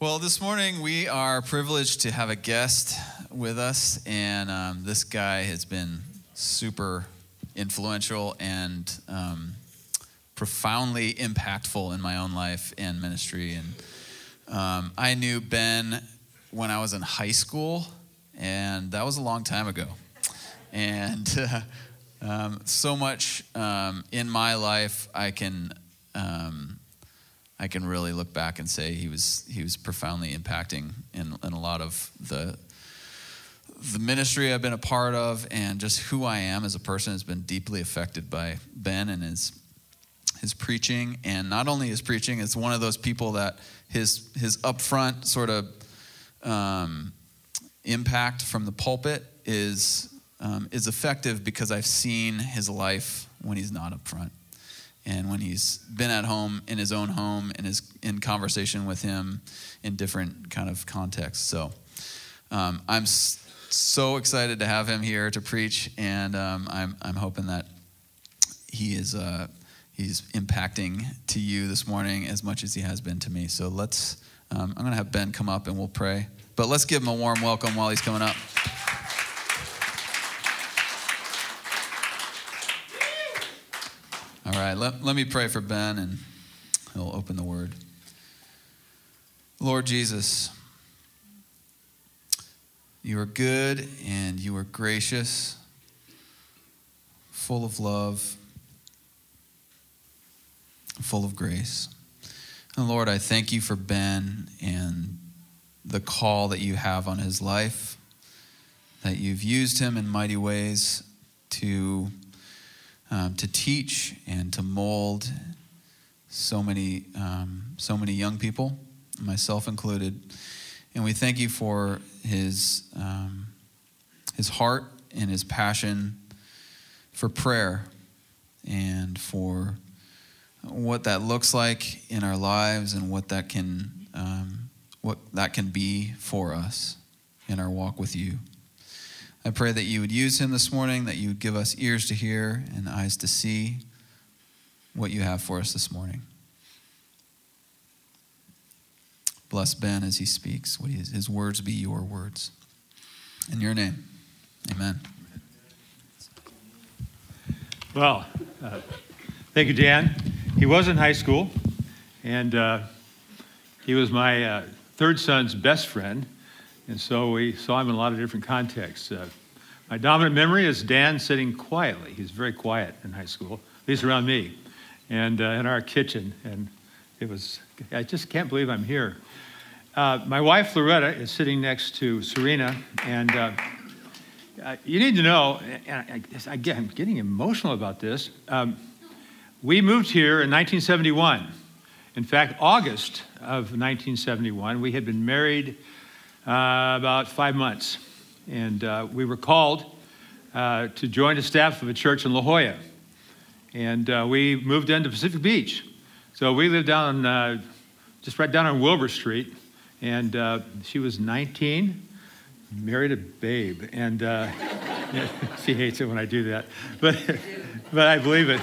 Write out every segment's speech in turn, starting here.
Well, this morning we are privileged to have a guest with us, and um, this guy has been super influential and um, profoundly impactful in my own life and ministry. And um, I knew Ben when I was in high school, and that was a long time ago. And uh, so much um, in my life, I can um, I can really look back and say he was he was profoundly impacting in, in a lot of the the ministry I've been a part of and just who I am as a person has been deeply affected by Ben and his his preaching. And not only his preaching it's one of those people that his his upfront sort of um, impact from the pulpit is um, is effective because I've seen his life when he's not up front and when he's been at home in his own home and is in conversation with him in different kind of contexts. So um, I'm so excited to have him here to preach, and um, I'm, I'm hoping that he is uh, he's impacting to you this morning as much as he has been to me. So let's um, I'm going to have Ben come up and we'll pray, but let's give him a warm welcome while he's coming up. Right, let, let me pray for Ben and he'll open the word. Lord Jesus, you are good and you are gracious, full of love, full of grace. And Lord, I thank you for Ben and the call that you have on his life, that you've used him in mighty ways to um, to teach and to mold so many, um, so many young people, myself included. And we thank you for his, um, his heart and his passion for prayer and for what that looks like in our lives and what that can, um, what that can be for us in our walk with you. I pray that you would use him this morning, that you would give us ears to hear and eyes to see what you have for us this morning. Bless Ben as he speaks. His words be your words. In your name, amen. Well, uh, thank you, Dan. He was in high school, and uh, he was my uh, third son's best friend. And so we saw him in a lot of different contexts. Uh, my dominant memory is Dan sitting quietly. He's very quiet in high school, at least around me, and uh, in our kitchen. And it was, I just can't believe I'm here. Uh, my wife, Loretta, is sitting next to Serena, and uh, uh, you need to know, and I, again, I'm getting emotional about this. Um, we moved here in 1971. In fact, August of 1971, we had been married about five months. And uh, we were called uh, to join the staff of a church in La Jolla. And uh, we moved into Pacific Beach. So we lived down, uh, just right down on Wilbur Street. And uh, she was 19, married a babe. And yeah, she hates it when I do that. But, but I believe it.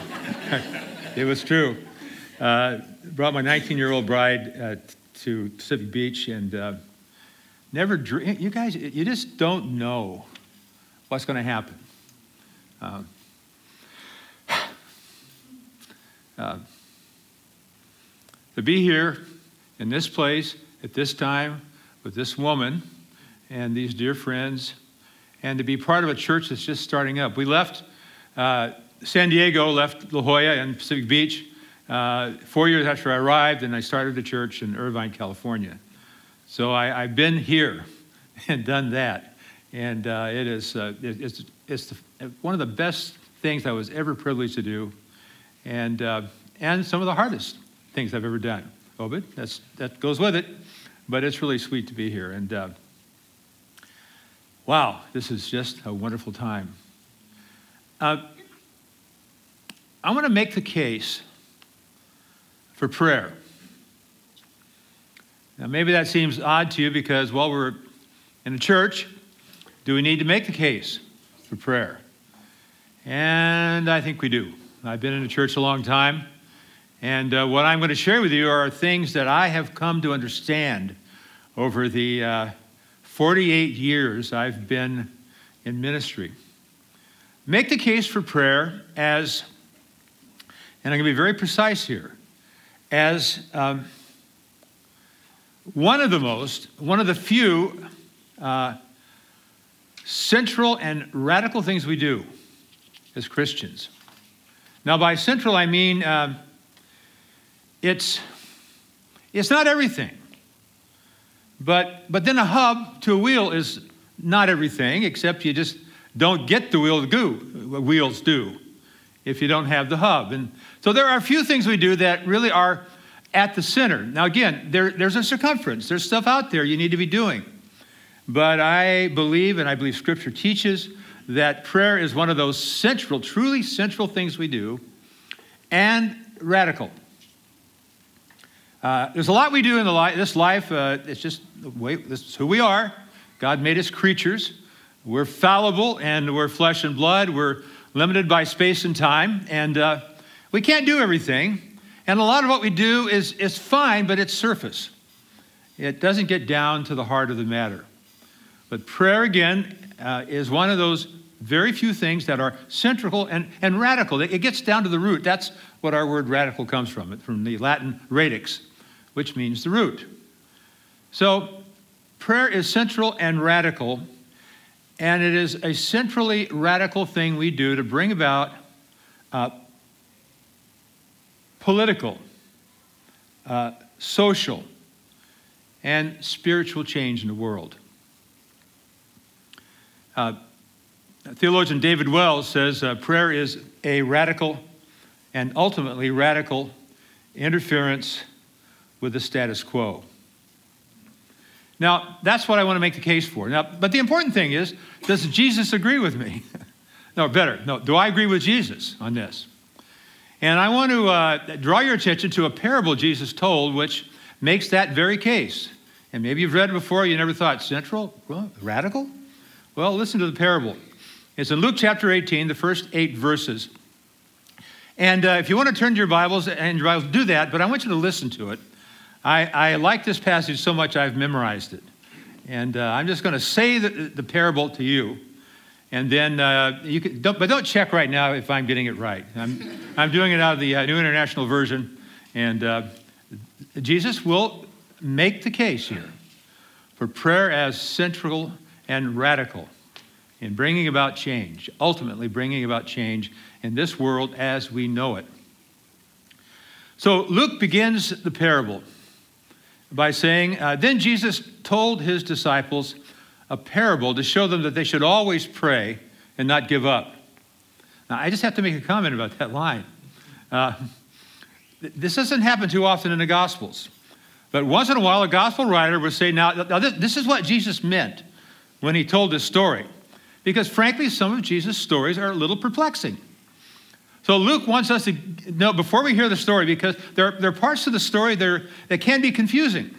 it was true. brought my 19 year old bride to Pacific Beach and Never dream. You guys, you just don't know what's going to happen. Um, uh, to be here in this place at this time with this woman and these dear friends, and to be part of a church that's just starting up. We left uh, San Diego, left La Jolla and Pacific Beach uh, four years after I arrived, and I started a church in Irvine, California. So I, have been here and done that. And uh, it is, uh, it, it's, it's the, one of the best things I was ever privileged to do, and, uh, and some of the hardest things I've ever done. Obed, that's, that goes with it, but it's really sweet to be here. And uh, wow, this is just a wonderful time. Uh, I want to make the case for prayer. Now, maybe that seems odd to you because, well, we're in a church. Do we need to make the case for prayer? And I think we do. I've been in a church a long time. And uh, what I'm going to share with you are things that I have come to understand over the uh, 48 years I've been in ministry. Make the case for prayer as, and I'm going to be very precise here, as um, one of the most, one of the few uh, central and radical things we do as Christians. Now, by central, I mean uh, it's, it's not everything. But, but then a hub to a wheel is not everything, except you just don't get the wheel to do, wheels do if you don't have the hub. And so there are a few things we do that really are at the center. Now, again, there, there's a circumference, there's stuff out there you need to be doing. But I believe, and I believe Scripture teaches, that prayer is one of those central, truly central things we do, and radical. Uh, there's a lot we do in the li- this life. Uh, it's just way, this is who we are. God made us creatures. We're fallible and we're flesh and blood. We're limited by space and time. And uh, we can't do everything. And a lot of what we do is, is fine, but it's surface. It doesn't get down to the heart of the matter. But prayer, again, uh, is one of those very few things that are central and, and radical. It gets down to the root. That's what our word radical comes from, from the Latin radix, which means the root. So, prayer is central and radical, and it is a centrally radical thing we do to bring about uh, political, uh, social, and spiritual change in the world. Uh, theologian David Wells says uh, prayer is a radical and ultimately radical interference with the status quo. Now, that's what I want to make the case for. Now, but the important thing is, does Jesus agree with me? no, better, no, do I agree with Jesus on this? And I want to uh, draw your attention to a parable Jesus told, which makes that very case. And maybe you've read it before, you never thought, central, well, radical? Well, listen to the parable. It's in Luke chapter 18, the first eight verses. And uh, if you want to turn to your Bibles and your Bibles, do that, but I want you to listen to it. I, I like this passage so much I've memorized it. And uh, I'm just going to say the, the, parable to you. And then uh, you can, don't, but don't check right now if I'm getting it right. I'm, I'm doing it out of the uh, New International Version. And uh, Jesus will make the case here for prayer as central and radical in bringing about change, ultimately bringing about change in this world as we know it. So Luke begins the parable by saying, uh, Then Jesus told his disciples a parable to show them that they should always pray and not give up. Now, I just have to make a comment about that line. Uh, this doesn't happen too often in the Gospels. But once in a while, a gospel writer would say, Now, now this, this is what Jesus meant when he told this story. Because frankly, some of Jesus' stories are a little perplexing. So Luke wants us to know before we hear the story, because there, there are parts of the story that, that can be confusing.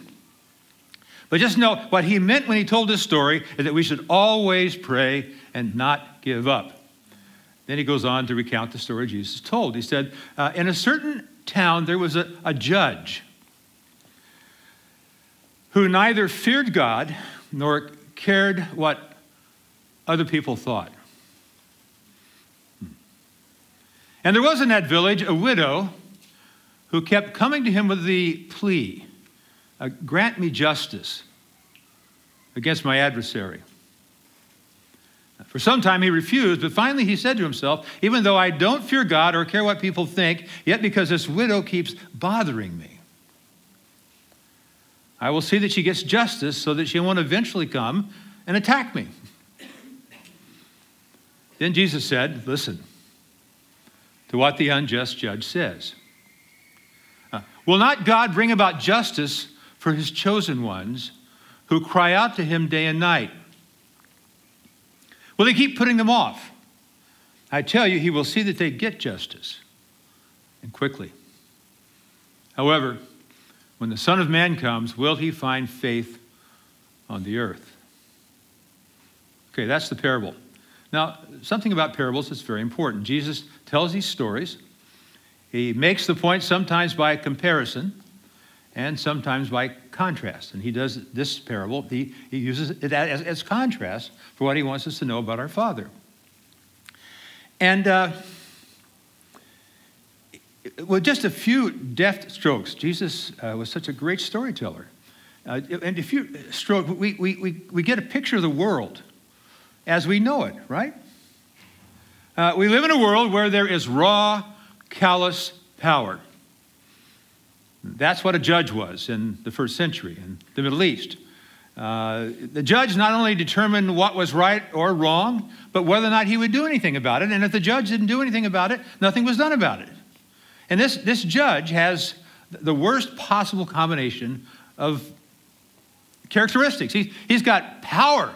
But just know what he meant when he told this story is that we should always pray and not give up. Then he goes on to recount the story Jesus told. He said, uh, In a certain town, there was a, a judge who neither feared God nor cared what other people thought. And there was in that village a widow who kept coming to him with the plea uh, Grant me justice against my adversary. For some time he refused, but finally he said to himself, Even though I don't fear God or care what people think, yet because this widow keeps bothering me, I will see that she gets justice so that she won't eventually come and attack me. Then Jesus said, Listen, to what the unjust judge says. Uh, will not God bring about justice for his chosen ones who cry out to him day and night? Will he keep putting them off? I tell you, he will see that they get justice and quickly. However, when the Son of Man comes, will he find faith on the earth? Okay, that's the parable. Now, something about parables that's very important. Jesus tells these stories. He makes the point sometimes by comparison, and sometimes by contrast. And he does this parable, he, he uses it as, as contrast for what he wants us to know about our Father. And uh, with just a few deft strokes, Jesus uh, was such a great storyteller. Uh, and if you stroke, we, we, we, we get a picture of the world as we know it, right? Uh, we live in a world where there is raw, callous power. That's what a judge was in the first century in the Middle East. Uh, the judge not only determined what was right or wrong, but whether or not he would do anything about it. And if the judge didn't do anything about it, nothing was done about it. And this, this judge has the worst possible combination of characteristics. He's, he's got power,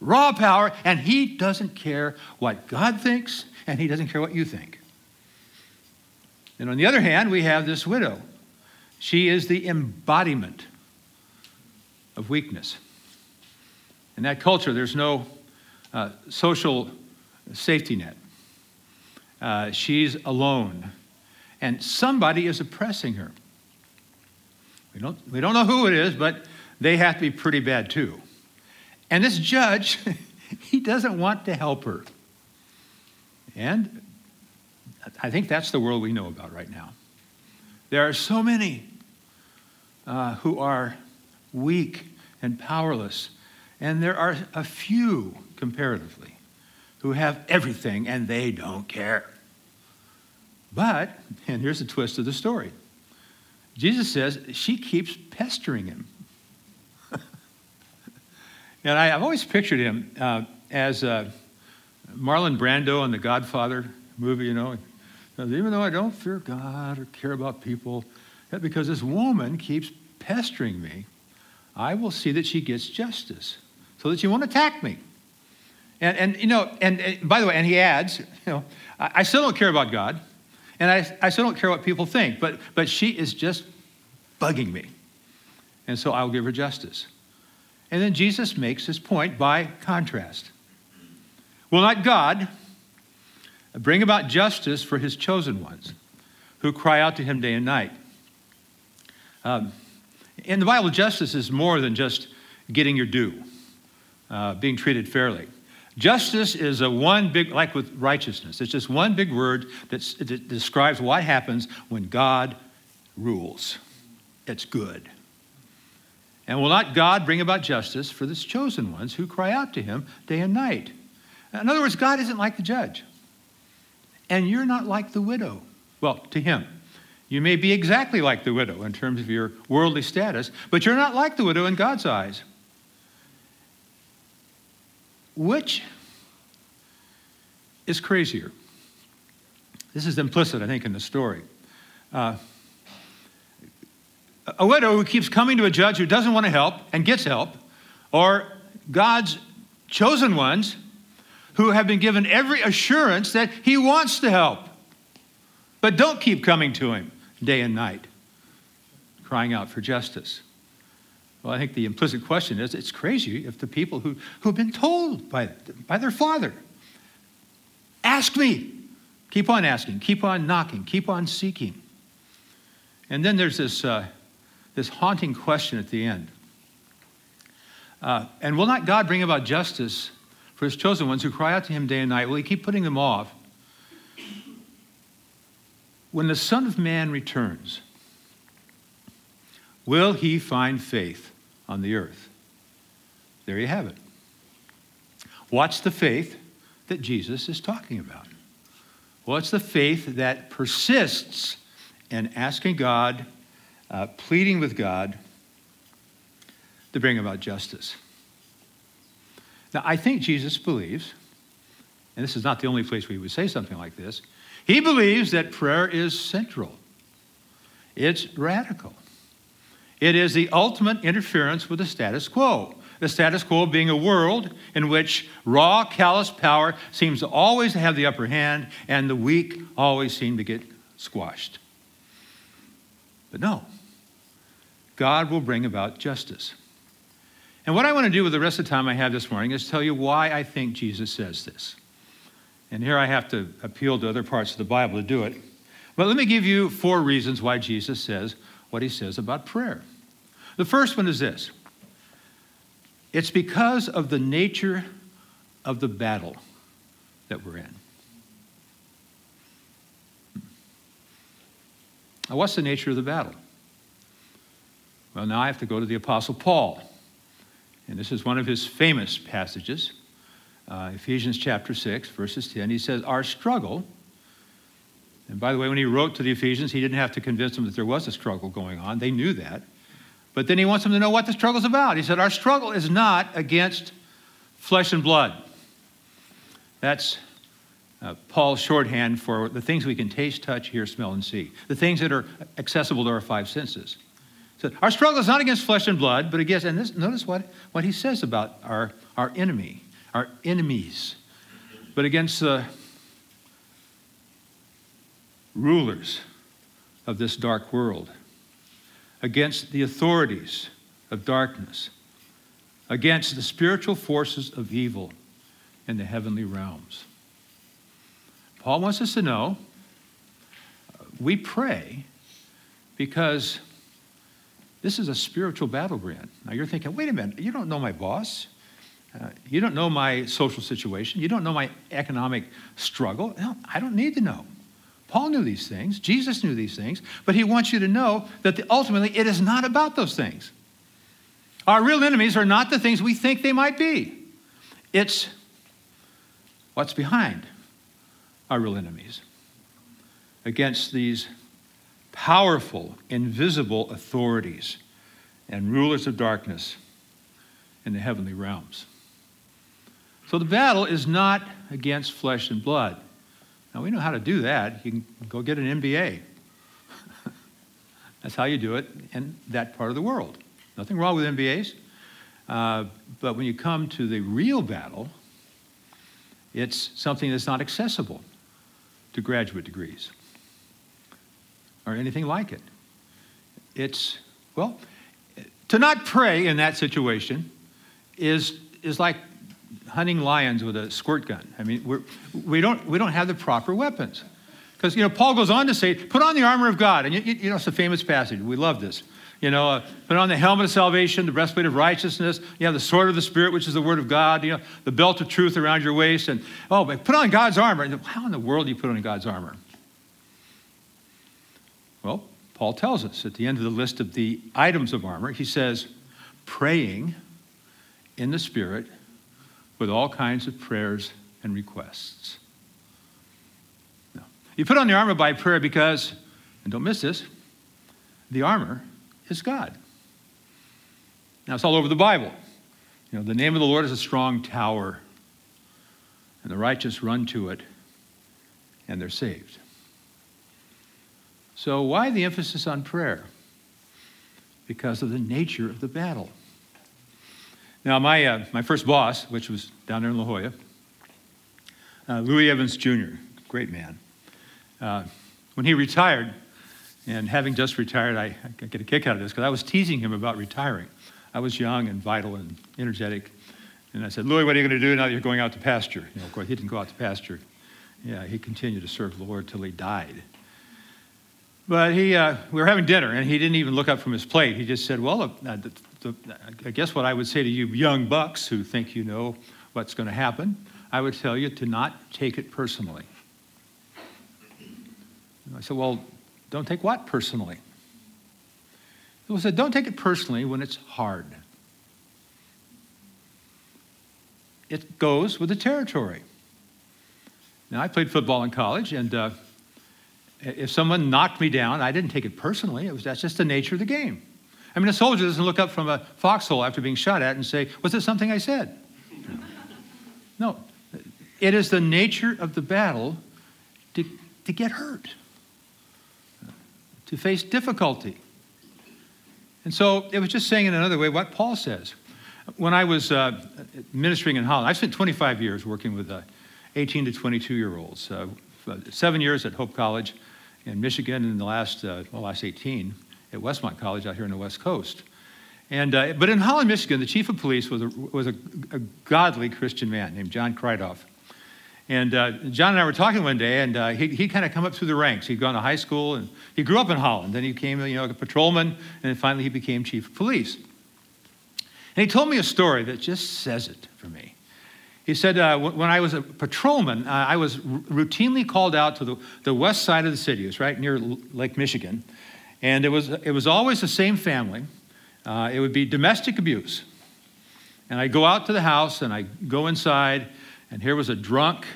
raw power, and he doesn't care what God thinks, and he doesn't care what you think. And on the other hand, we have this widow. She is the embodiment of weakness. In that culture, there's no uh, social safety net. Uh, she's alone, and somebody is oppressing her. We don't, we don't know who it is, but they have to be pretty bad too. And this judge, he doesn't want to help her. And I think that's the world we know about right now. There are so many uh, who are weak and powerless, and there are a few, comparatively, who have everything and they don't care. But, and here's the twist of the story Jesus says she keeps pestering him. and I, have always pictured him uh, as uh, Marlon Brando in the Godfather movie, you know. Even though I don't fear God or care about people, because this woman keeps pestering me, I will see that she gets justice so that she won't attack me. And, and you know, and, and by the way, and he adds, you know, I, I still don't care about God. And I, I still don't care what people think, but, but she is just bugging me. And so I'll give her justice. And then Jesus makes his point by contrast. Will not God bring about justice for his chosen ones who cry out to him day and night? Um, in the Bible, justice is more than just getting your due, uh, being treated fairly. Justice is a one big, like with righteousness, it's just one big word that describes what happens when God rules. It's good. And will not God bring about justice for his chosen ones who cry out to him day and night? In other words, God isn't like the judge. And you're not like the widow. Well, to him. You may be exactly like the widow in terms of your worldly status, but you're not like the widow in God's eyes. Which is crazier? This is implicit, I think, in the story. Uh, a widow who keeps coming to a judge who doesn't want to help and gets help, or God's chosen ones who have been given every assurance that He wants to help, but don't keep coming to Him day and night, crying out for justice. Well, I think the implicit question is it's crazy if the people who, who have been told by, by their father, ask me, keep on asking, keep on knocking, keep on seeking. And then there's this, uh, this haunting question at the end. Uh, and will not God bring about justice for his chosen ones who cry out to him day and night? Will he keep putting them off? When the Son of Man returns, will he find faith on the earth? There you have it. What's the faith that Jesus is talking about? What's the faith that persists in asking God, uh, pleading with God to bring about justice? Now, I think Jesus believes, and this is not the only place where he would say something like this, he believes that prayer is central, it's radical. It is the ultimate interference with the status quo. The status quo being a world in which raw, callous power seems always to always have the upper hand and the weak always seem to get squashed. But no, God will bring about justice. And what I want to do with the rest of the time I have this morning is tell you why I think Jesus says this. And here I have to appeal to other parts of the Bible to do it. But let me give you four reasons why Jesus says what he says about prayer. The first one is this it's because of the nature of the battle that we're in. Now, what's the nature of the battle? Well, now I have to go to the Apostle Paul. And this is one of his famous passages, uh, Ephesians chapter 6, verses 10. He says, Our struggle, and by the way, when he wrote to the Ephesians, he didn't have to convince them that there was a struggle going on. They knew that. But then he wants them to know what the struggle's about. He said, Our struggle is not against flesh and blood. That's uh, Paul's shorthand for the things we can taste, touch, hear, smell, and see, the things that are accessible to our five senses. So our struggle is not against flesh and blood, but against, and this, notice what, what he says about our, our enemy, our enemies, but against the rulers of this dark world, against the authorities of darkness, against the spiritual forces of evil in the heavenly realms. Paul wants us to know uh, we pray because this is a spiritual battle. Now you're thinking, wait a minute, you don't know my boss. Uh, you don't know my social situation. You don't know my economic struggle. No, I don't need to know. Paul knew these things. Jesus knew these things. But he wants you to know that the, ultimately it is not about those things. Our real enemies are not the things we think they might be, it's what's behind our real enemies against these powerful, invisible authorities and rulers of darkness in the heavenly realms. So the battle is not against flesh and blood. Now we know how to do that. You can go get an MBA. That's how you do it in that part of the world. Nothing wrong with MBAs. Uh, but when you come to the real battle, it's something that's not accessible to graduate degrees or anything like it. It's, well, to not pray in that situation is, is like hunting lions with a squirt gun. I mean, we're, we, don't, we don't have the proper weapons. Because, you know, Paul goes on to say, put on the armor of God. And, you, you know, it's a famous passage. We love this. You know, uh, put on the helmet of salvation, the breastplate of righteousness. You have the sword of the Spirit, which is the word of God. You know, the belt of truth around your waist. And, oh, but put on God's armor. And how in the world do you put on God's armor? Well, Paul tells us at the end of the list of the items of armor, he says, praying in the Spirit with all kinds of prayers and requests. No. You put on the armor by prayer because, and don't miss this, the armor is God. Now, it's all over the Bible. You know, the name of the Lord is a strong tower, and the righteous run to it, and they're saved. So, why the emphasis on prayer? Because of the nature of the battle. Now, my, uh, my first boss, which was down there in La Jolla, uh, Louis Evans Jr., great man. Uh, when he retired, and having just retired, I, I get a kick out of this because I was teasing him about retiring. I was young and vital and energetic. And I said, Louis, what are you going to do now that you're going out to pasture? You know, of course, he didn't go out to pasture. Yeah, he continued to serve the Lord till he died. But he, uh, we were having dinner, and he didn't even look up from his plate. He just said, Well, uh, the, I guess what I would say to you young bucks who think you know what's going to happen, I would tell you to not take it personally. And I said, Well, don't take what personally? He said, Don't take it personally when it's hard. It goes with the territory. Now, I played football in college, and uh, if someone knocked me down, I didn't take it personally. It was, that's just the nature of the game. I mean, a soldier doesn't look up from a foxhole after being shot at and say, Was it something I said? No. It is the nature of the battle to, to get hurt to face difficulty. And so it was just saying in another way what Paul says. When I was uh, ministering in Holland, I spent 25 years working with uh, 18 to 22 year olds, uh, seven years at Hope College in Michigan, and the last, uh, well, last 18 at Westmont College out here on the West Coast. And, uh, but in Holland, Michigan, the chief of police was a, was a, a godly Christian man named John Kreidoff. And uh, John and I were talking one day, and uh, he, he kind of come up through the ranks. He'd gone to high school, and he grew up in Holland. Then he became, you know, a patrolman, and then finally he became chief of police. And he told me a story that just says it for me. He said, uh, when I was a patrolman, uh, I was r- routinely called out to the, the west side of the city. It was right near Lake Michigan. And it was, it was always the same family. Uh, it would be domestic abuse. And I'd go out to the house and I'd go inside, and here was a drunk,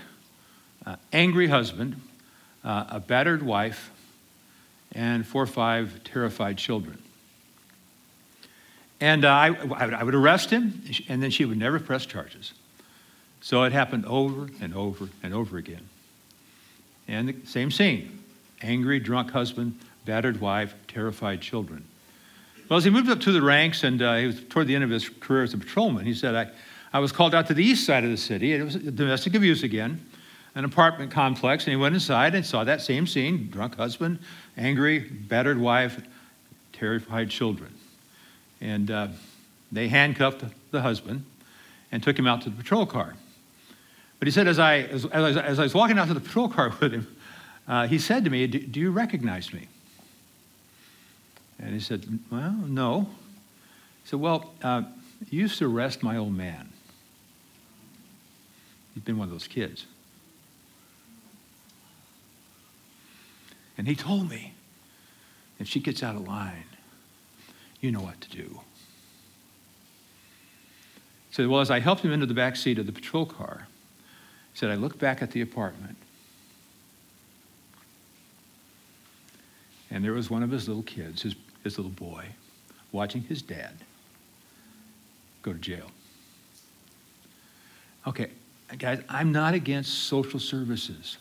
uh, angry husband, uh, a battered wife, and four or five terrified children. And I, I would arrest him, and then she would never press charges. So it happened over and over and over again. And the same scene angry, drunk husband, battered wife, terrified children. Well, as he moved up to the ranks and uh, he was toward the end of his career as a patrolman, he said, I, I was called out to the east side of the city. It was domestic abuse again an apartment complex, and he went inside and saw that same scene drunk husband, angry, battered wife, terrified children. And uh, they handcuffed the husband and took him out to the patrol car. But he said, as I, as, as, as I was walking out to the patrol car with him, uh, he said to me, Do you recognize me? And he said, Well, no. He said, Well, uh, you used to arrest my old man. He's been one of those kids. And he told me, if she gets out of line, you know what to do. He said, Well, as I helped him into the back seat of the patrol car, he said, I looked back at the apartment, and there was one of his little kids, his, his little boy, watching his dad go to jail. Okay, guys, I'm not against social services.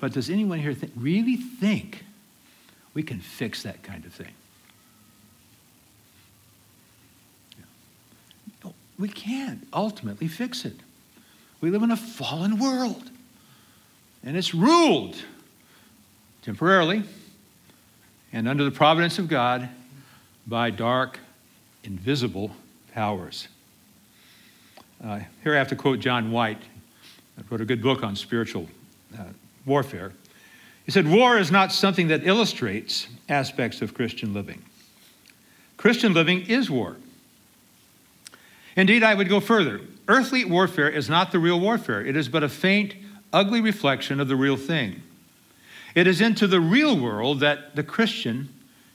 But does anyone here really think we can fix that kind of thing? No, we can't ultimately fix it. We live in a fallen world, and it's ruled temporarily and under the providence of God by dark, invisible powers. Uh, here I have to quote John White. I wrote a good book on spiritual uh, warfare. He said, War is not something that illustrates aspects of Christian living. Christian living is war. Indeed, I would go further. Earthly warfare is not the real warfare, it is but a faint, ugly reflection of the real thing. It is into the real world that the Christian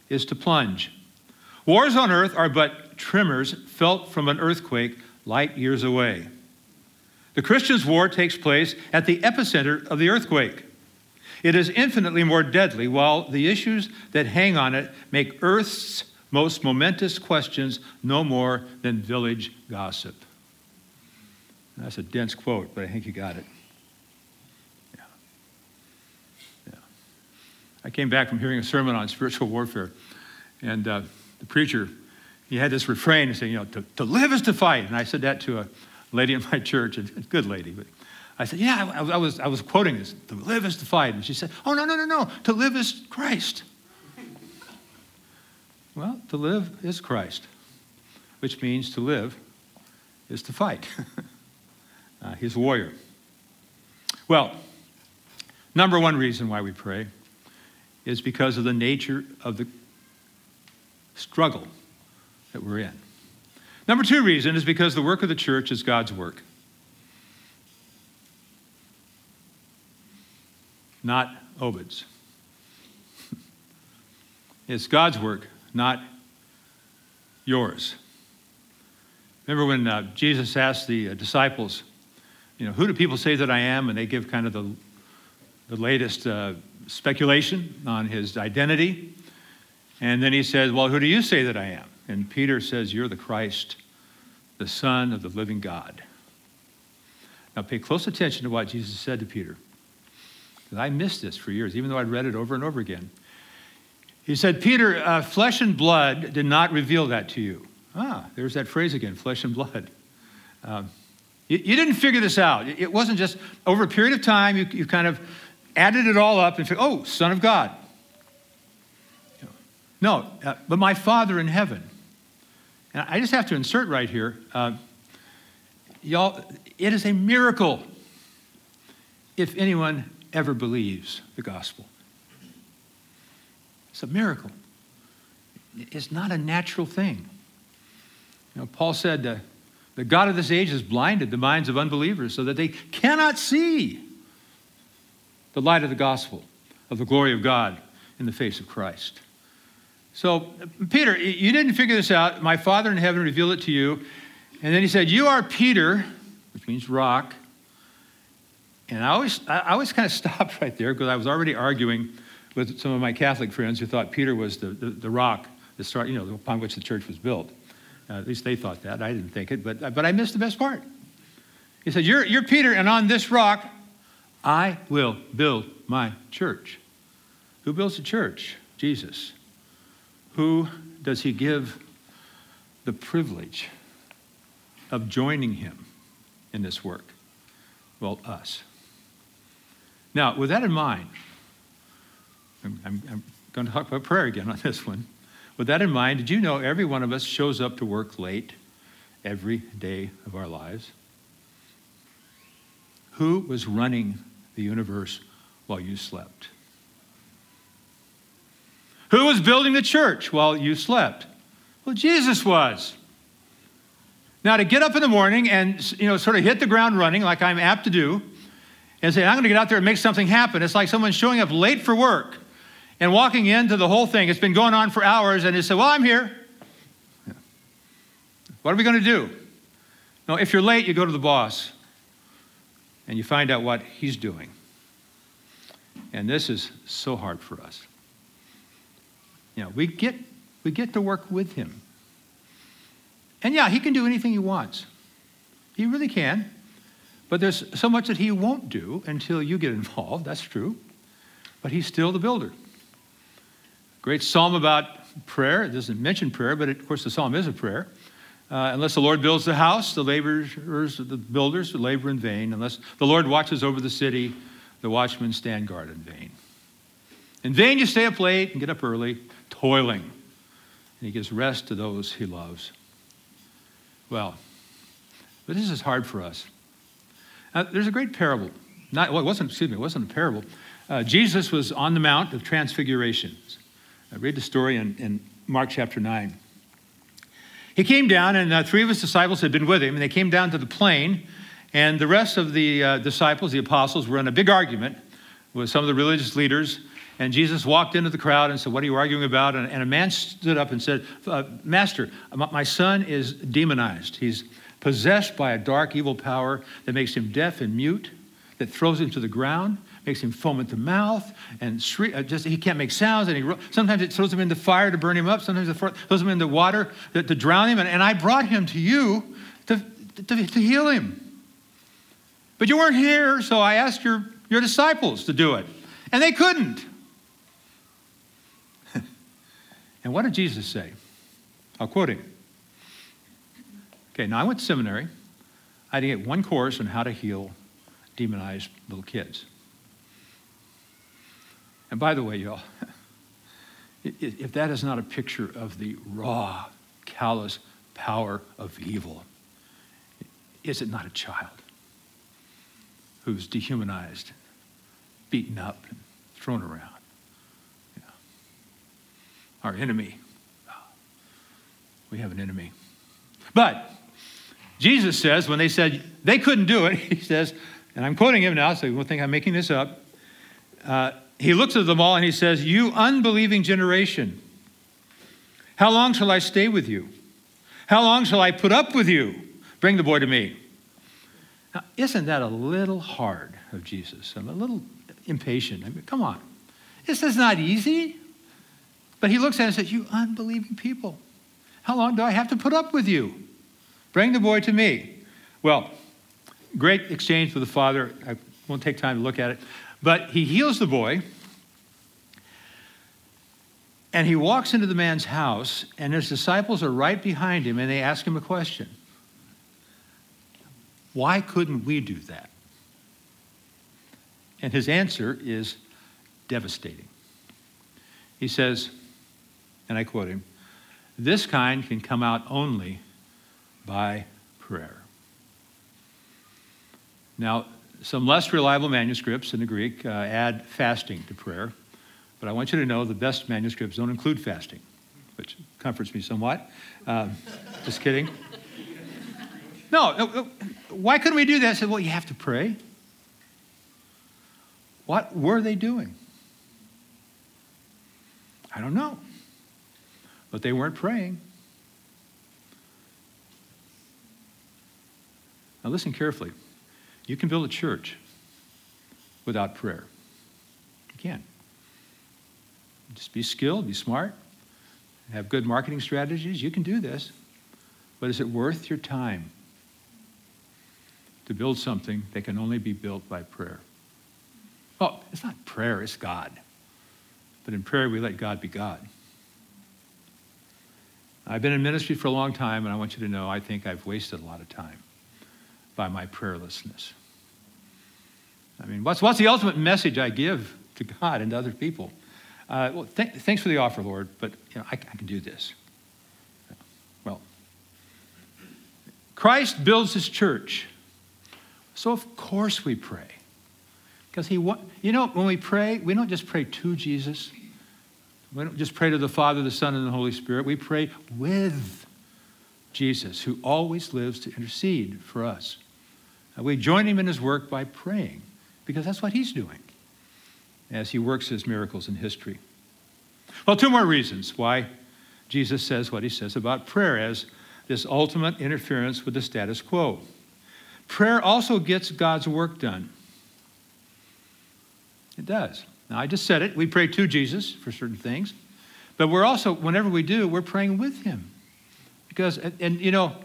is to plunge. Wars on earth are but tremors felt from an earthquake light years away. The Christian's war takes place at the epicenter of the earthquake. It is infinitely more deadly, while the issues that hang on it make Earth's most momentous questions no more than village gossip. That's a dense quote, but I think you got it. Yeah. Yeah. I came back from hearing a sermon on spiritual warfare, and uh, the preacher, he had this refrain saying, you know, to, to live is to fight. And I said that to a lady in my church, a good lady, but I said, Yeah, I, I, was, I was quoting this. To live is to fight. And she said, Oh, no, no, no, no. To live is Christ. well, to live is Christ, which means to live is to fight. uh, he's a warrior. Well, number one reason why we pray is because of the nature of the struggle that we're in. Number two reason is because the work of the church is God's work, not Obed's. It's God's work, not yours. Remember when uh, Jesus asked the uh, disciples, you know, who do people say that I am? And they give kind of the, the latest uh, speculation on his identity. And then he says, Well, who do you say that I am? And Peter says, You're the Christ, the Son of the living God. Now, pay close attention to what Jesus said to Peter. Because I missed this for years, even though I'd read it over and over again. He said, Peter, uh, flesh and blood did not reveal that to you. Ah, there's that phrase again flesh and blood. Um, you, you, didn't figure this out. It wasn't just over a period of time, you, you kind of added it all up and said, oh, Son of God. No, uh, but my Father in heaven. And I just have to insert right here uh, y'all, it is a miracle if anyone ever believes the gospel. It's a miracle. It's not a natural thing. You know, Paul said, uh, the God of this age has blinded the minds of unbelievers so that they cannot see the light of the gospel of the glory of God in the face of Christ. So, Peter, you didn't figure this out. My Father in heaven revealed it to you. And then he said, You are Peter, which means rock. And I always, I always kind of stopped right there because I was already arguing with some of my Catholic friends who thought Peter was the, the, the rock the start, you know, upon which the church was built. Uh, at least they thought that. I didn't think it, but, but I missed the best part. He said, you're, you're Peter, and on this rock I will build my church. Who builds the church? Jesus. Who does he give the privilege of joining him in this work? Well, us. Now, with that in mind, I'm, I'm, I'm going to talk about prayer again on this one. With that in mind, did you know every one of us shows up to work late every day of our lives? Who was running the universe while you slept? Who was building the church while you slept? Well, Jesus was. Now, to get up in the morning and you know, sort of hit the ground running, like I'm apt to do, and say, I'm going to get out there and make something happen, it's like someone showing up late for work and walking into the whole thing. It's been going on for hours, and they say, Well, I'm here. What are we going to do? No, if you're late, you go to the boss and you find out what he's doing. And this is so hard for us. You know, we get, we get to work with him. And yeah, he can do anything he wants. He really can. But there's so much that he won't do until you get involved. That's true. But he's still the builder. Great psalm about prayer. It doesn't mention prayer, but it, of course the psalm is a prayer. Uh, unless the Lord builds the house, the laborers, the builders labor in vain. Unless the Lord watches over the city, the watchmen stand guard in vain. In vain you stay up late and get up early, toiling, and he gives rest to those he loves. Well, but this is hard for us. Uh, there's a great parable. Not, well, it wasn't, excuse me, it wasn't a parable. Uh, Jesus was on the Mount of Transfiguration. I read the story in, in Mark chapter 9. He came down, and uh, three of his disciples had been with him, and they came down to the plain, and the rest of the uh, disciples, the apostles, were in a big argument with some of the religious leaders. And Jesus walked into the crowd and said, What are you arguing about? And, and a man stood up and said, uh, Master, my son is demonized. He's possessed by a dark, evil power that makes him deaf and mute, that throws him to the ground makes him foam at the mouth, and shriek, uh, just he can't make sounds. And he sometimes it throws him into fire to burn him up. Sometimes it throws him into water to, to drown him. And, and, I brought him to you to, to, to heal him. But you weren't here, so I asked your, your disciples to do it, and they couldn't. and what did Jesus say? I'll quote him. Okay, now I went to seminary. I didn't get one course on how to heal demonized little kids. And by the way, y'all, if that is not a picture of the raw, callous power of evil, is it not a child who's dehumanized, beaten up, and thrown around? Our enemy. We have an enemy. But Jesus says, when they said they couldn't do it, he says, and I'm quoting him now, so you won't think I'm making this up. Uh, he looks at them all and he says, You unbelieving generation, how long shall I stay with you? How long shall I put up with you? Bring the boy to me. Now, isn't that a little hard of Jesus? I'm a little impatient. I mean, come on. This is not easy. But he looks at it and says, You unbelieving people, how long do I have to put up with you? Bring the boy to me. Well, great exchange with the father. I won't take time to look at it. But he heals the boy, and he walks into the man's house, and his disciples are right behind him, and they ask him a question Why couldn't we do that? And his answer is devastating. He says, and I quote him, This kind can come out only by prayer. Now, some less reliable manuscripts in the Greek uh, add fasting to prayer, but I want you to know the best manuscripts don't include fasting, which comforts me somewhat. Uh, just kidding. No, no, why couldn't we do that? I said, well, you have to pray. What were they doing? I don't know. But they weren't praying. Now, listen carefully. You can build a church without prayer. You can. Just be skilled, be smart, have good marketing strategies. You can do this. But is it worth your time to build something that can only be built by prayer? Oh, it's not prayer, it's God. But in prayer, we let God be God. I've been in ministry for a long time, and I want you to know I think I've wasted a lot of time by my prayerlessness. I mean, what's, what's the ultimate message I give to God and to other people? Uh, well, th- thanks for the offer, Lord, but you know, I, I can do this. Well, Christ builds his church. So, of course, we pray. Because he, you know, when we pray, we don't just pray to Jesus. We don't just pray to the Father, the Son, and the Holy Spirit. We pray with Jesus, who always lives to intercede for us. And we join him in his work by praying, because that's what he's doing as he works his miracles in history. Well, two more reasons why Jesus says what he says about prayer as this ultimate interference with the status quo. Prayer also gets God's work done. It does. Now, I just said it. We pray to Jesus for certain things. But we're also, whenever we do, we're praying with him. Because, and, and, you know,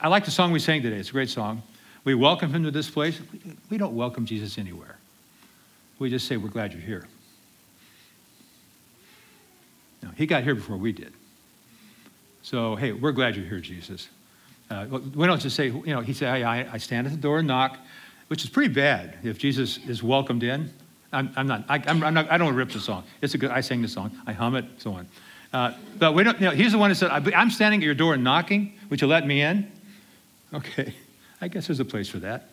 I like the song we sang today. It's a great song. We welcome him to this place. We don't welcome Jesus anywhere. We just say, we're glad you're here. No, he got here before we did. So, hey, we're glad you're here, Jesus. Uh, we don't just say, you know, he said, I, I stand at the door and knock, which is pretty bad if Jesus is welcomed in. I'm, I'm not, I, I'm, I'm not, I don't rip the song. It's a good, I sing the song, I hum it, so on. Uh, but we don't, you know, he's the one who said, I'm standing at your door and knocking. Would you let me in? Okay, I guess there's a place for that.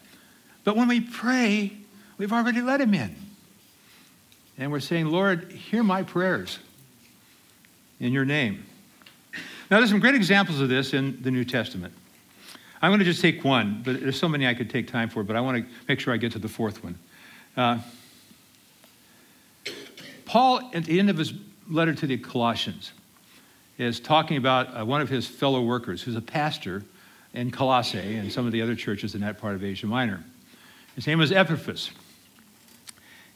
But when we pray, we've already let him in. And we're saying, Lord, hear my prayers in your name. Now, there's some great examples of this in the New Testament. I'm going to just take one, but there's so many I could take time for, but I want to make sure I get to the fourth one. Uh, Paul, at the end of his letter to the Colossians, is talking about uh, one of his fellow workers who's a pastor in Colossae and some of the other churches in that part of Asia Minor. His name was Epaphras.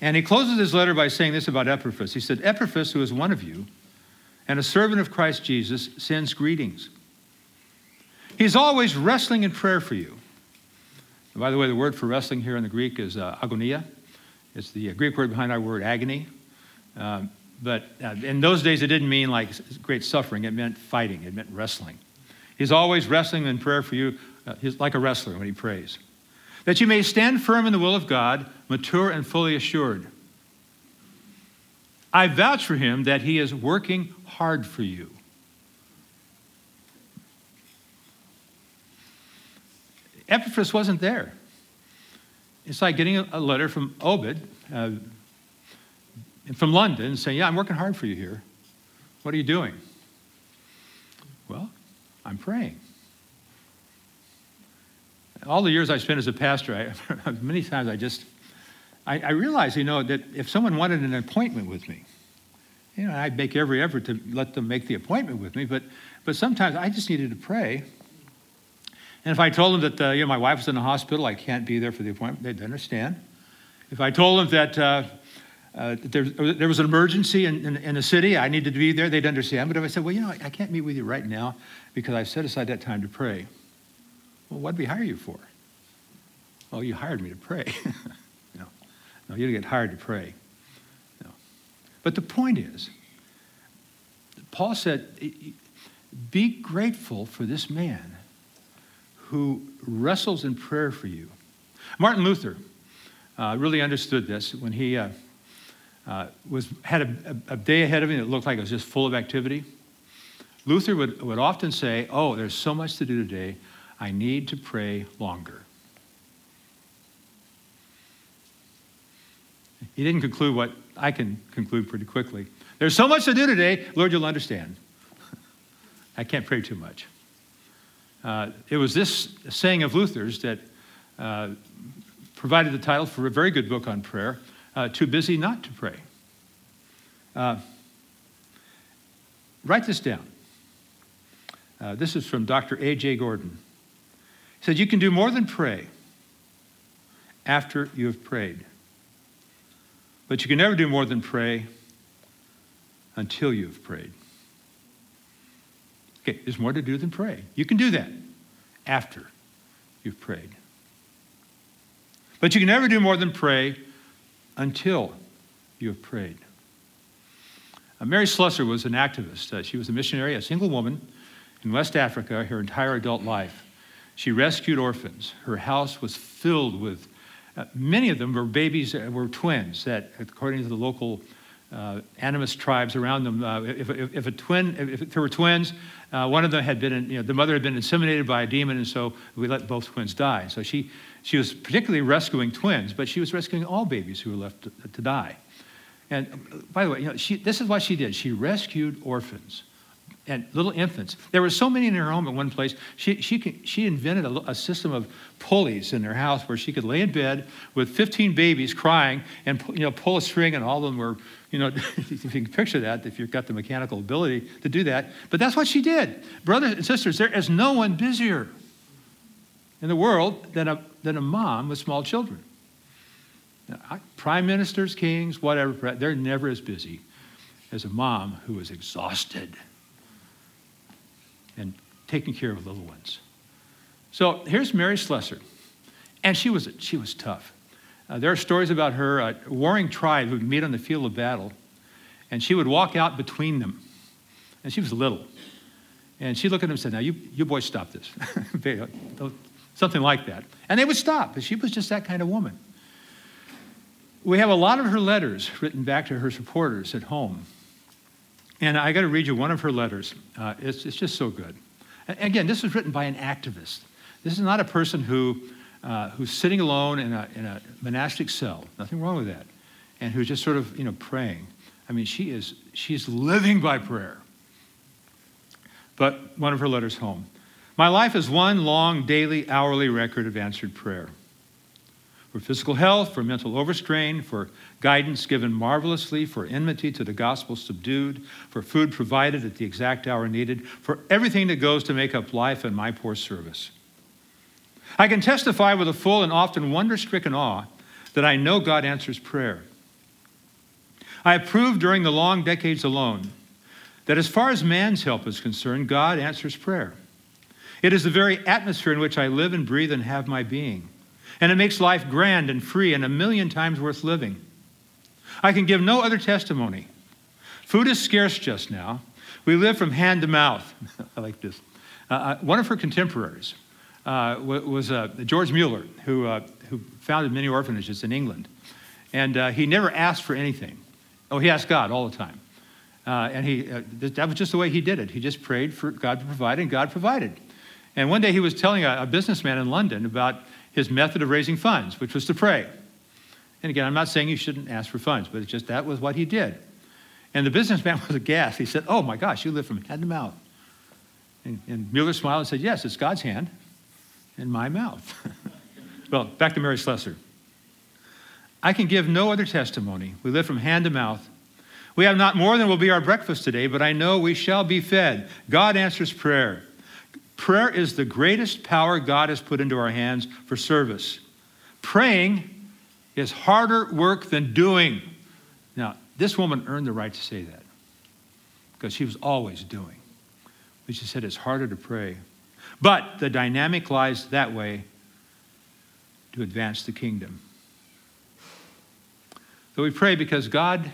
And he closes his letter by saying this about Epaphras. He said, Epaphras, who is one of you, and a servant of Christ Jesus, sends greetings. He's always wrestling in prayer for you. And by the way, the word for wrestling here in the Greek is uh, agonia. It's the Greek word behind our word agony. Um, but uh, in those days, it didn't mean like great suffering, it meant fighting, it meant wrestling. He's always wrestling in prayer for you, uh, he's like a wrestler when he prays. That you may stand firm in the will of God, mature and fully assured. I vouch for him that he is working hard for you. Epaphras wasn't there. It's like getting a letter from Obed, uh, from London saying, Yeah, I'm working hard for you here. What are you doing? Well, I'm praying. All the years I spent as a pastor, I, many times I just, I, I realized, you know, that if someone wanted an appointment with me, you know, I'd make every effort to let them make the appointment with me, but, but sometimes I just needed to pray. And if I told them that, uh, you know, my wife was in the hospital, I can't be there for the appointment, they'd understand. If I told them that, uh, uh, there, there, was an emergency in, in, in, the city. I needed to be there. They'd understand. But if I said, well, you know, I, can't meet with you right now because I've set aside that time to pray. Well, what did we hire you for? Well, you hired me to pray. no, no, you didn't get hired to pray. No. But the point is, Paul said, be grateful for this man who wrestles in prayer for you. Martin Luther uh, really understood this when he. Uh, uh, was, had a, a, day ahead of him that looked like it was just full of activity. Luther would, would often say, Oh, there's so much to do today. I need to pray longer. he didn't conclude what I can conclude pretty quickly. There's so much to do today, Lord, you'll understand. I can't pray too much. Uh, it was this saying of Luther's that uh, provided the title for a very good book on prayer uh, Too Busy Not to Pray. Uh, write this down. Uh, this is from Dr. A.J. Gordon. He said, You can do more than pray after you have prayed. But you can never do more than pray until you've prayed. Okay, there's more to do than pray. You can do that after you've prayed. But you can never do more than pray until you have prayed. Uh, Mary Slessor was an activist. Uh, she was a missionary, a single woman in West Africa her entire adult life. She rescued orphans. Her house was filled with uh, many of them were babies, uh, were twins that, according to the local uh, animist tribes around them, uh, if, if, if, a twin, if, if there were twins, uh, one of them had been, you know, the mother had been inseminated by a demon, and so we let both twins die. So she, she was particularly rescuing twins, but she was rescuing all babies who were left to, to die. And by the way, you know, she, this is what she did. She rescued orphans and little infants. There were so many in her home at one place. She, she, she invented a, a, system of pulleys in her house where she could lay in bed with 15 babies crying and you know, pull a string, and all of them were, you know, if you can picture that, if you've got the mechanical ability to do that. But that's what she did. Brothers and sisters, there is no one busier in the world than a, than a mom with small children. Now, prime ministers, kings, whatever, they're never as busy as a mom who is exhausted and taking care of little ones. So here's Mary Slessor, and she was, she was tough. Uh, there are stories about her, a warring tribe would meet on the field of battle, and she would walk out between them. And she was little. And she looked at them and said, Now, you, you boys stop this. Something like that. And they would stop, but she was just that kind of woman. We have a lot of her letters written back to her supporters at home. And I got to read you one of her letters. Uh, it's, it's just so good. Again, this was written by an activist. This is not a person who, uh, who's sitting alone in a, in a monastic cell. Nothing wrong with that. And who's just sort of, you know, praying. I mean, she is, she's living by prayer. But one of her letters home. My life is one long, daily, hourly record of answered prayer for physical health, for mental overstrain, for guidance given marvelously, for enmity to the gospel subdued, for food provided at the exact hour needed, for everything that goes to make up life and my poor service. I can testify with a full and often wonder stricken awe that I know God answers prayer. I have proved during the long decades alone that as far as man's help is concerned, God answers prayer. It is the very atmosphere in which I live and breathe and have my being and it makes life grand and free and a million times worth living. I can give no other testimony. Food is scarce just now. We live from hand to mouth. I like this. Uh, uh, one of her contemporaries uh, was uh, George Mueller, who, uh, who founded many orphanages in England. And uh, he never asked for anything. Oh, he asked God all the time. and he, that was just the way he did it. He just prayed for God to provide, and God provided. And one day he was telling a, a businessman in London about his method of raising funds, which was to pray. And again, I'm not saying you shouldn't ask for funds, but it's just that was what he did. And the businessman was aghast. He said, Oh my gosh, you live from head to mouth. And, and Mueller smiled and said, Yes, it's God's hand in my mouth. well, back to Mary Slessor. I can give no other testimony. We live from hand to mouth. We have not more than will be our breakfast today, but I know we shall be fed. God answers prayer. Prayer is the greatest power God has put into our hands for service. Praying is harder work than doing. Now, this woman earned the right to say that because she was always doing. But she said it's harder to pray. But the dynamic lies that way to advance the kingdom. So we pray because God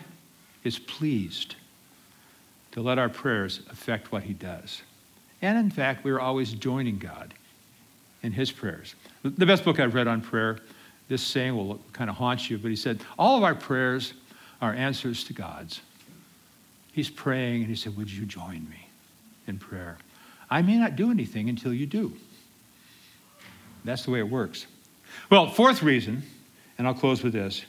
is pleased to let our prayers affect what He does. And in fact, we are always joining God in his prayers. The best book I've read on prayer, this saying will kind of haunt you, but he said, All of our prayers are answers to God's. He's praying, and he said, Would you join me in prayer? I may not do anything until you do. That's the way it works. Well, fourth reason, and I'll close with this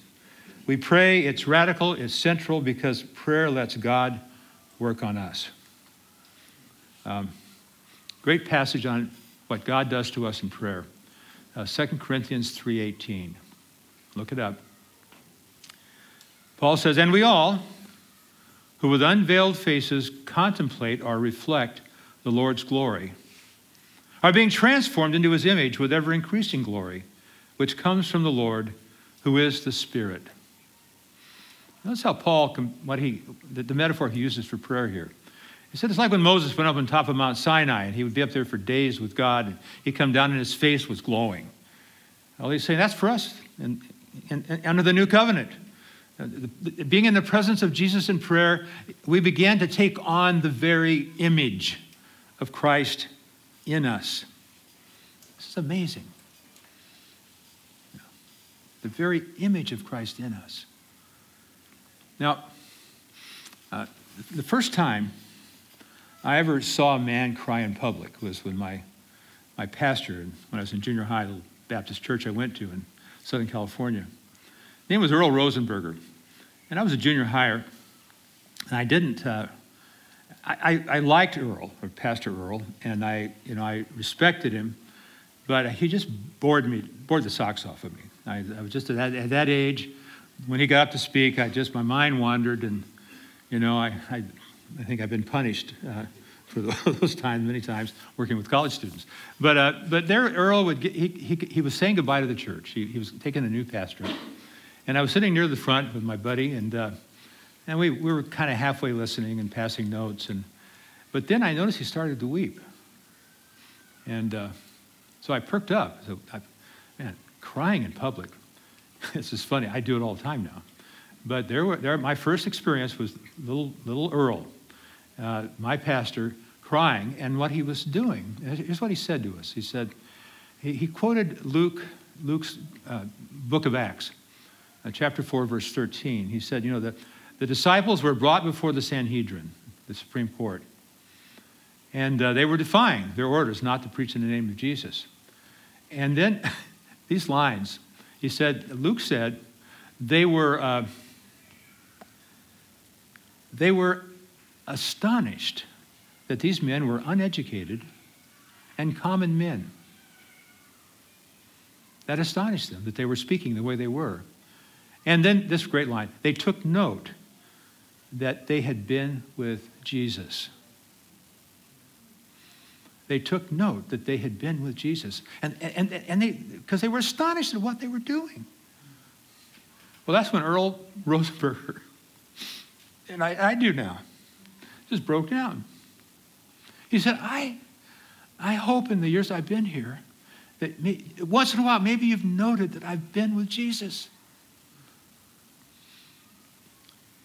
We pray, it's radical, it's central because prayer lets God work on us. Um, great passage on what God does to us in prayer. Uh, 2 Corinthians 3.18. Look it up. Paul says, And we all, who with unveiled faces contemplate or reflect the Lord's glory, are being transformed into his image with ever increasing glory, which comes from the Lord, who is the Spirit. Notice how Paul, what he, the, the metaphor he uses for prayer here. He said it's like when Moses went up on top of Mount Sinai and he would be up there for days with God and he'd come down and his face was glowing. Well, he's saying that's for us and, and, and under the new covenant. Uh, being in the presence of Jesus in prayer, we began to take on the very image of Christ in us. This is amazing. The very image of Christ in us. Now, uh, the first time I ever saw a man cry in public was when my, my pastor, when I was in junior high, the Baptist church I went to in Southern California. His name was Earl Rosenberger. And I was a junior higher, and I didn't, uh, I, I, liked Earl, or Pastor Earl, and I, you know, I respected him, but he just bored me, bored the socks off of me. I, I was just at that, at that age, when he got up to speak, I just, my mind wandered, and, you know, I, I, I think I've been punished uh, for those times many times working with college students. But, uh, but there, Earl would get, he, he, he was saying goodbye to the church. He, he was taking a new pastor. And I was sitting near the front with my buddy, and, uh, and we, we were kind of halfway listening and passing notes. And, but then I noticed he started to weep. And uh, so I perked up. So I, man, crying in public. this is funny. I do it all the time now. But there, were, there my first experience was little, little Earl, uh, my pastor, crying. And what he was doing, here's what he said to us. He said, he, he quoted Luke, Luke's uh, book of Acts uh, chapter 4, verse 13. He said, You know, the, the disciples were brought before the Sanhedrin, the Supreme Court, and uh, they were defying their orders not to preach in the name of Jesus. And then these lines, he said, Luke said, they were, uh, they were astonished that these men were uneducated and common men. That astonished them that they were speaking the way they were. And then this great line they took note that they had been with Jesus. They took note that they had been with Jesus. And, and, and they, because they were astonished at what they were doing. Well, that's when Earl Rosenberger, and I, I do now, just broke down. He said, I, I hope in the years I've been here that may, once in a while, maybe you've noted that I've been with Jesus.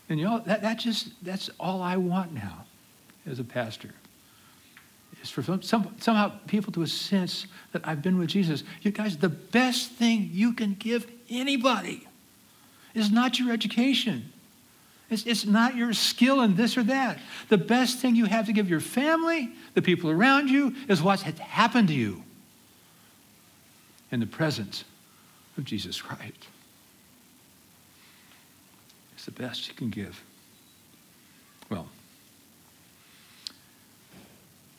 And you know, that, that just, that's all I want now as a pastor. Is for some, some, somehow people to a sense that I've been with Jesus. You guys, the best thing you can give anybody is not your education. It's, it's not your skill in this or that. The best thing you have to give your family, the people around you, is what has happened to you in the presence of Jesus Christ. It's the best you can give. Well,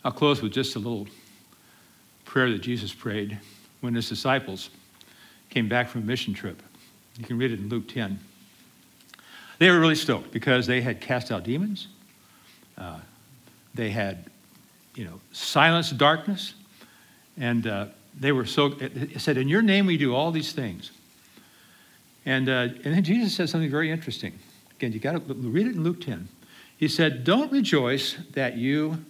I'll close with just a little prayer that Jesus prayed when his disciples came back from a mission trip. You can read it in Luke 10. They were really stoked because they had cast out demons. Uh, they had, you know, silenced darkness. And uh, they were so, it said, In your name we do all these things. And, uh, and then Jesus said something very interesting. Again, you got to read it in Luke 10. He said, Don't rejoice that you,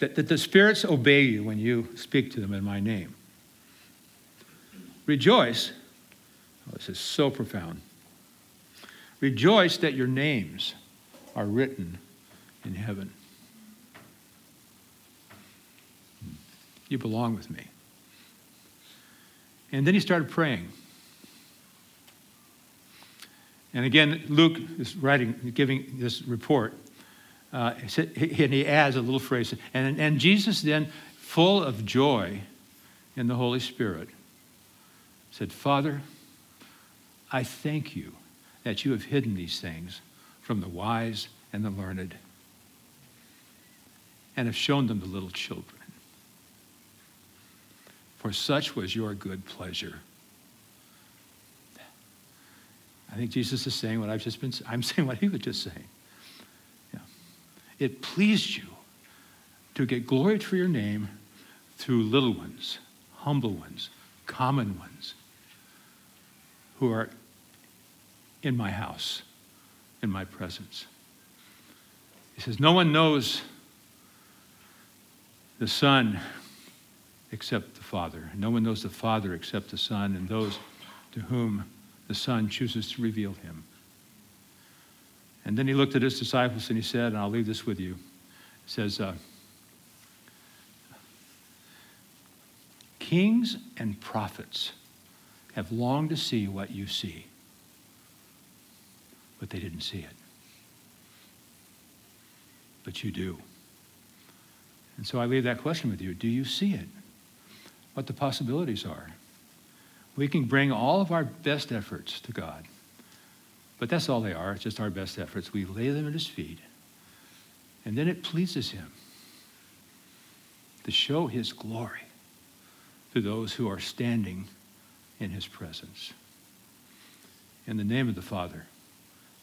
that, that the spirits obey you when you speak to them in my name. Rejoice, oh, this is so profound. Rejoice that your names are written in heaven. You belong with me. And then he started praying. And again, Luke is writing, giving this report. Uh, and he adds a little phrase. And, and Jesus then, full of joy in the Holy Spirit, said, Father, I thank you that you have hidden these things from the wise and the learned and have shown them to little children. For such was your good pleasure. I think Jesus is saying what I've just been I'm saying what he was just saying. Yeah. It pleased you to get glory for your name through little ones, humble ones, common ones who are in my house, in my presence. He says, No one knows the Son except the Father. No one knows the Father except the Son and those to whom the Son chooses to reveal him. And then he looked at his disciples and he said, and I'll leave this with you. He says, uh, Kings and prophets have longed to see what you see, but they didn't see it. But you do. And so I leave that question with you Do you see it? What the possibilities are? We can bring all of our best efforts to God, but that's all they are. It's just our best efforts. We lay them at His feet, and then it pleases Him to show His glory to those who are standing in His presence. In the name of the Father,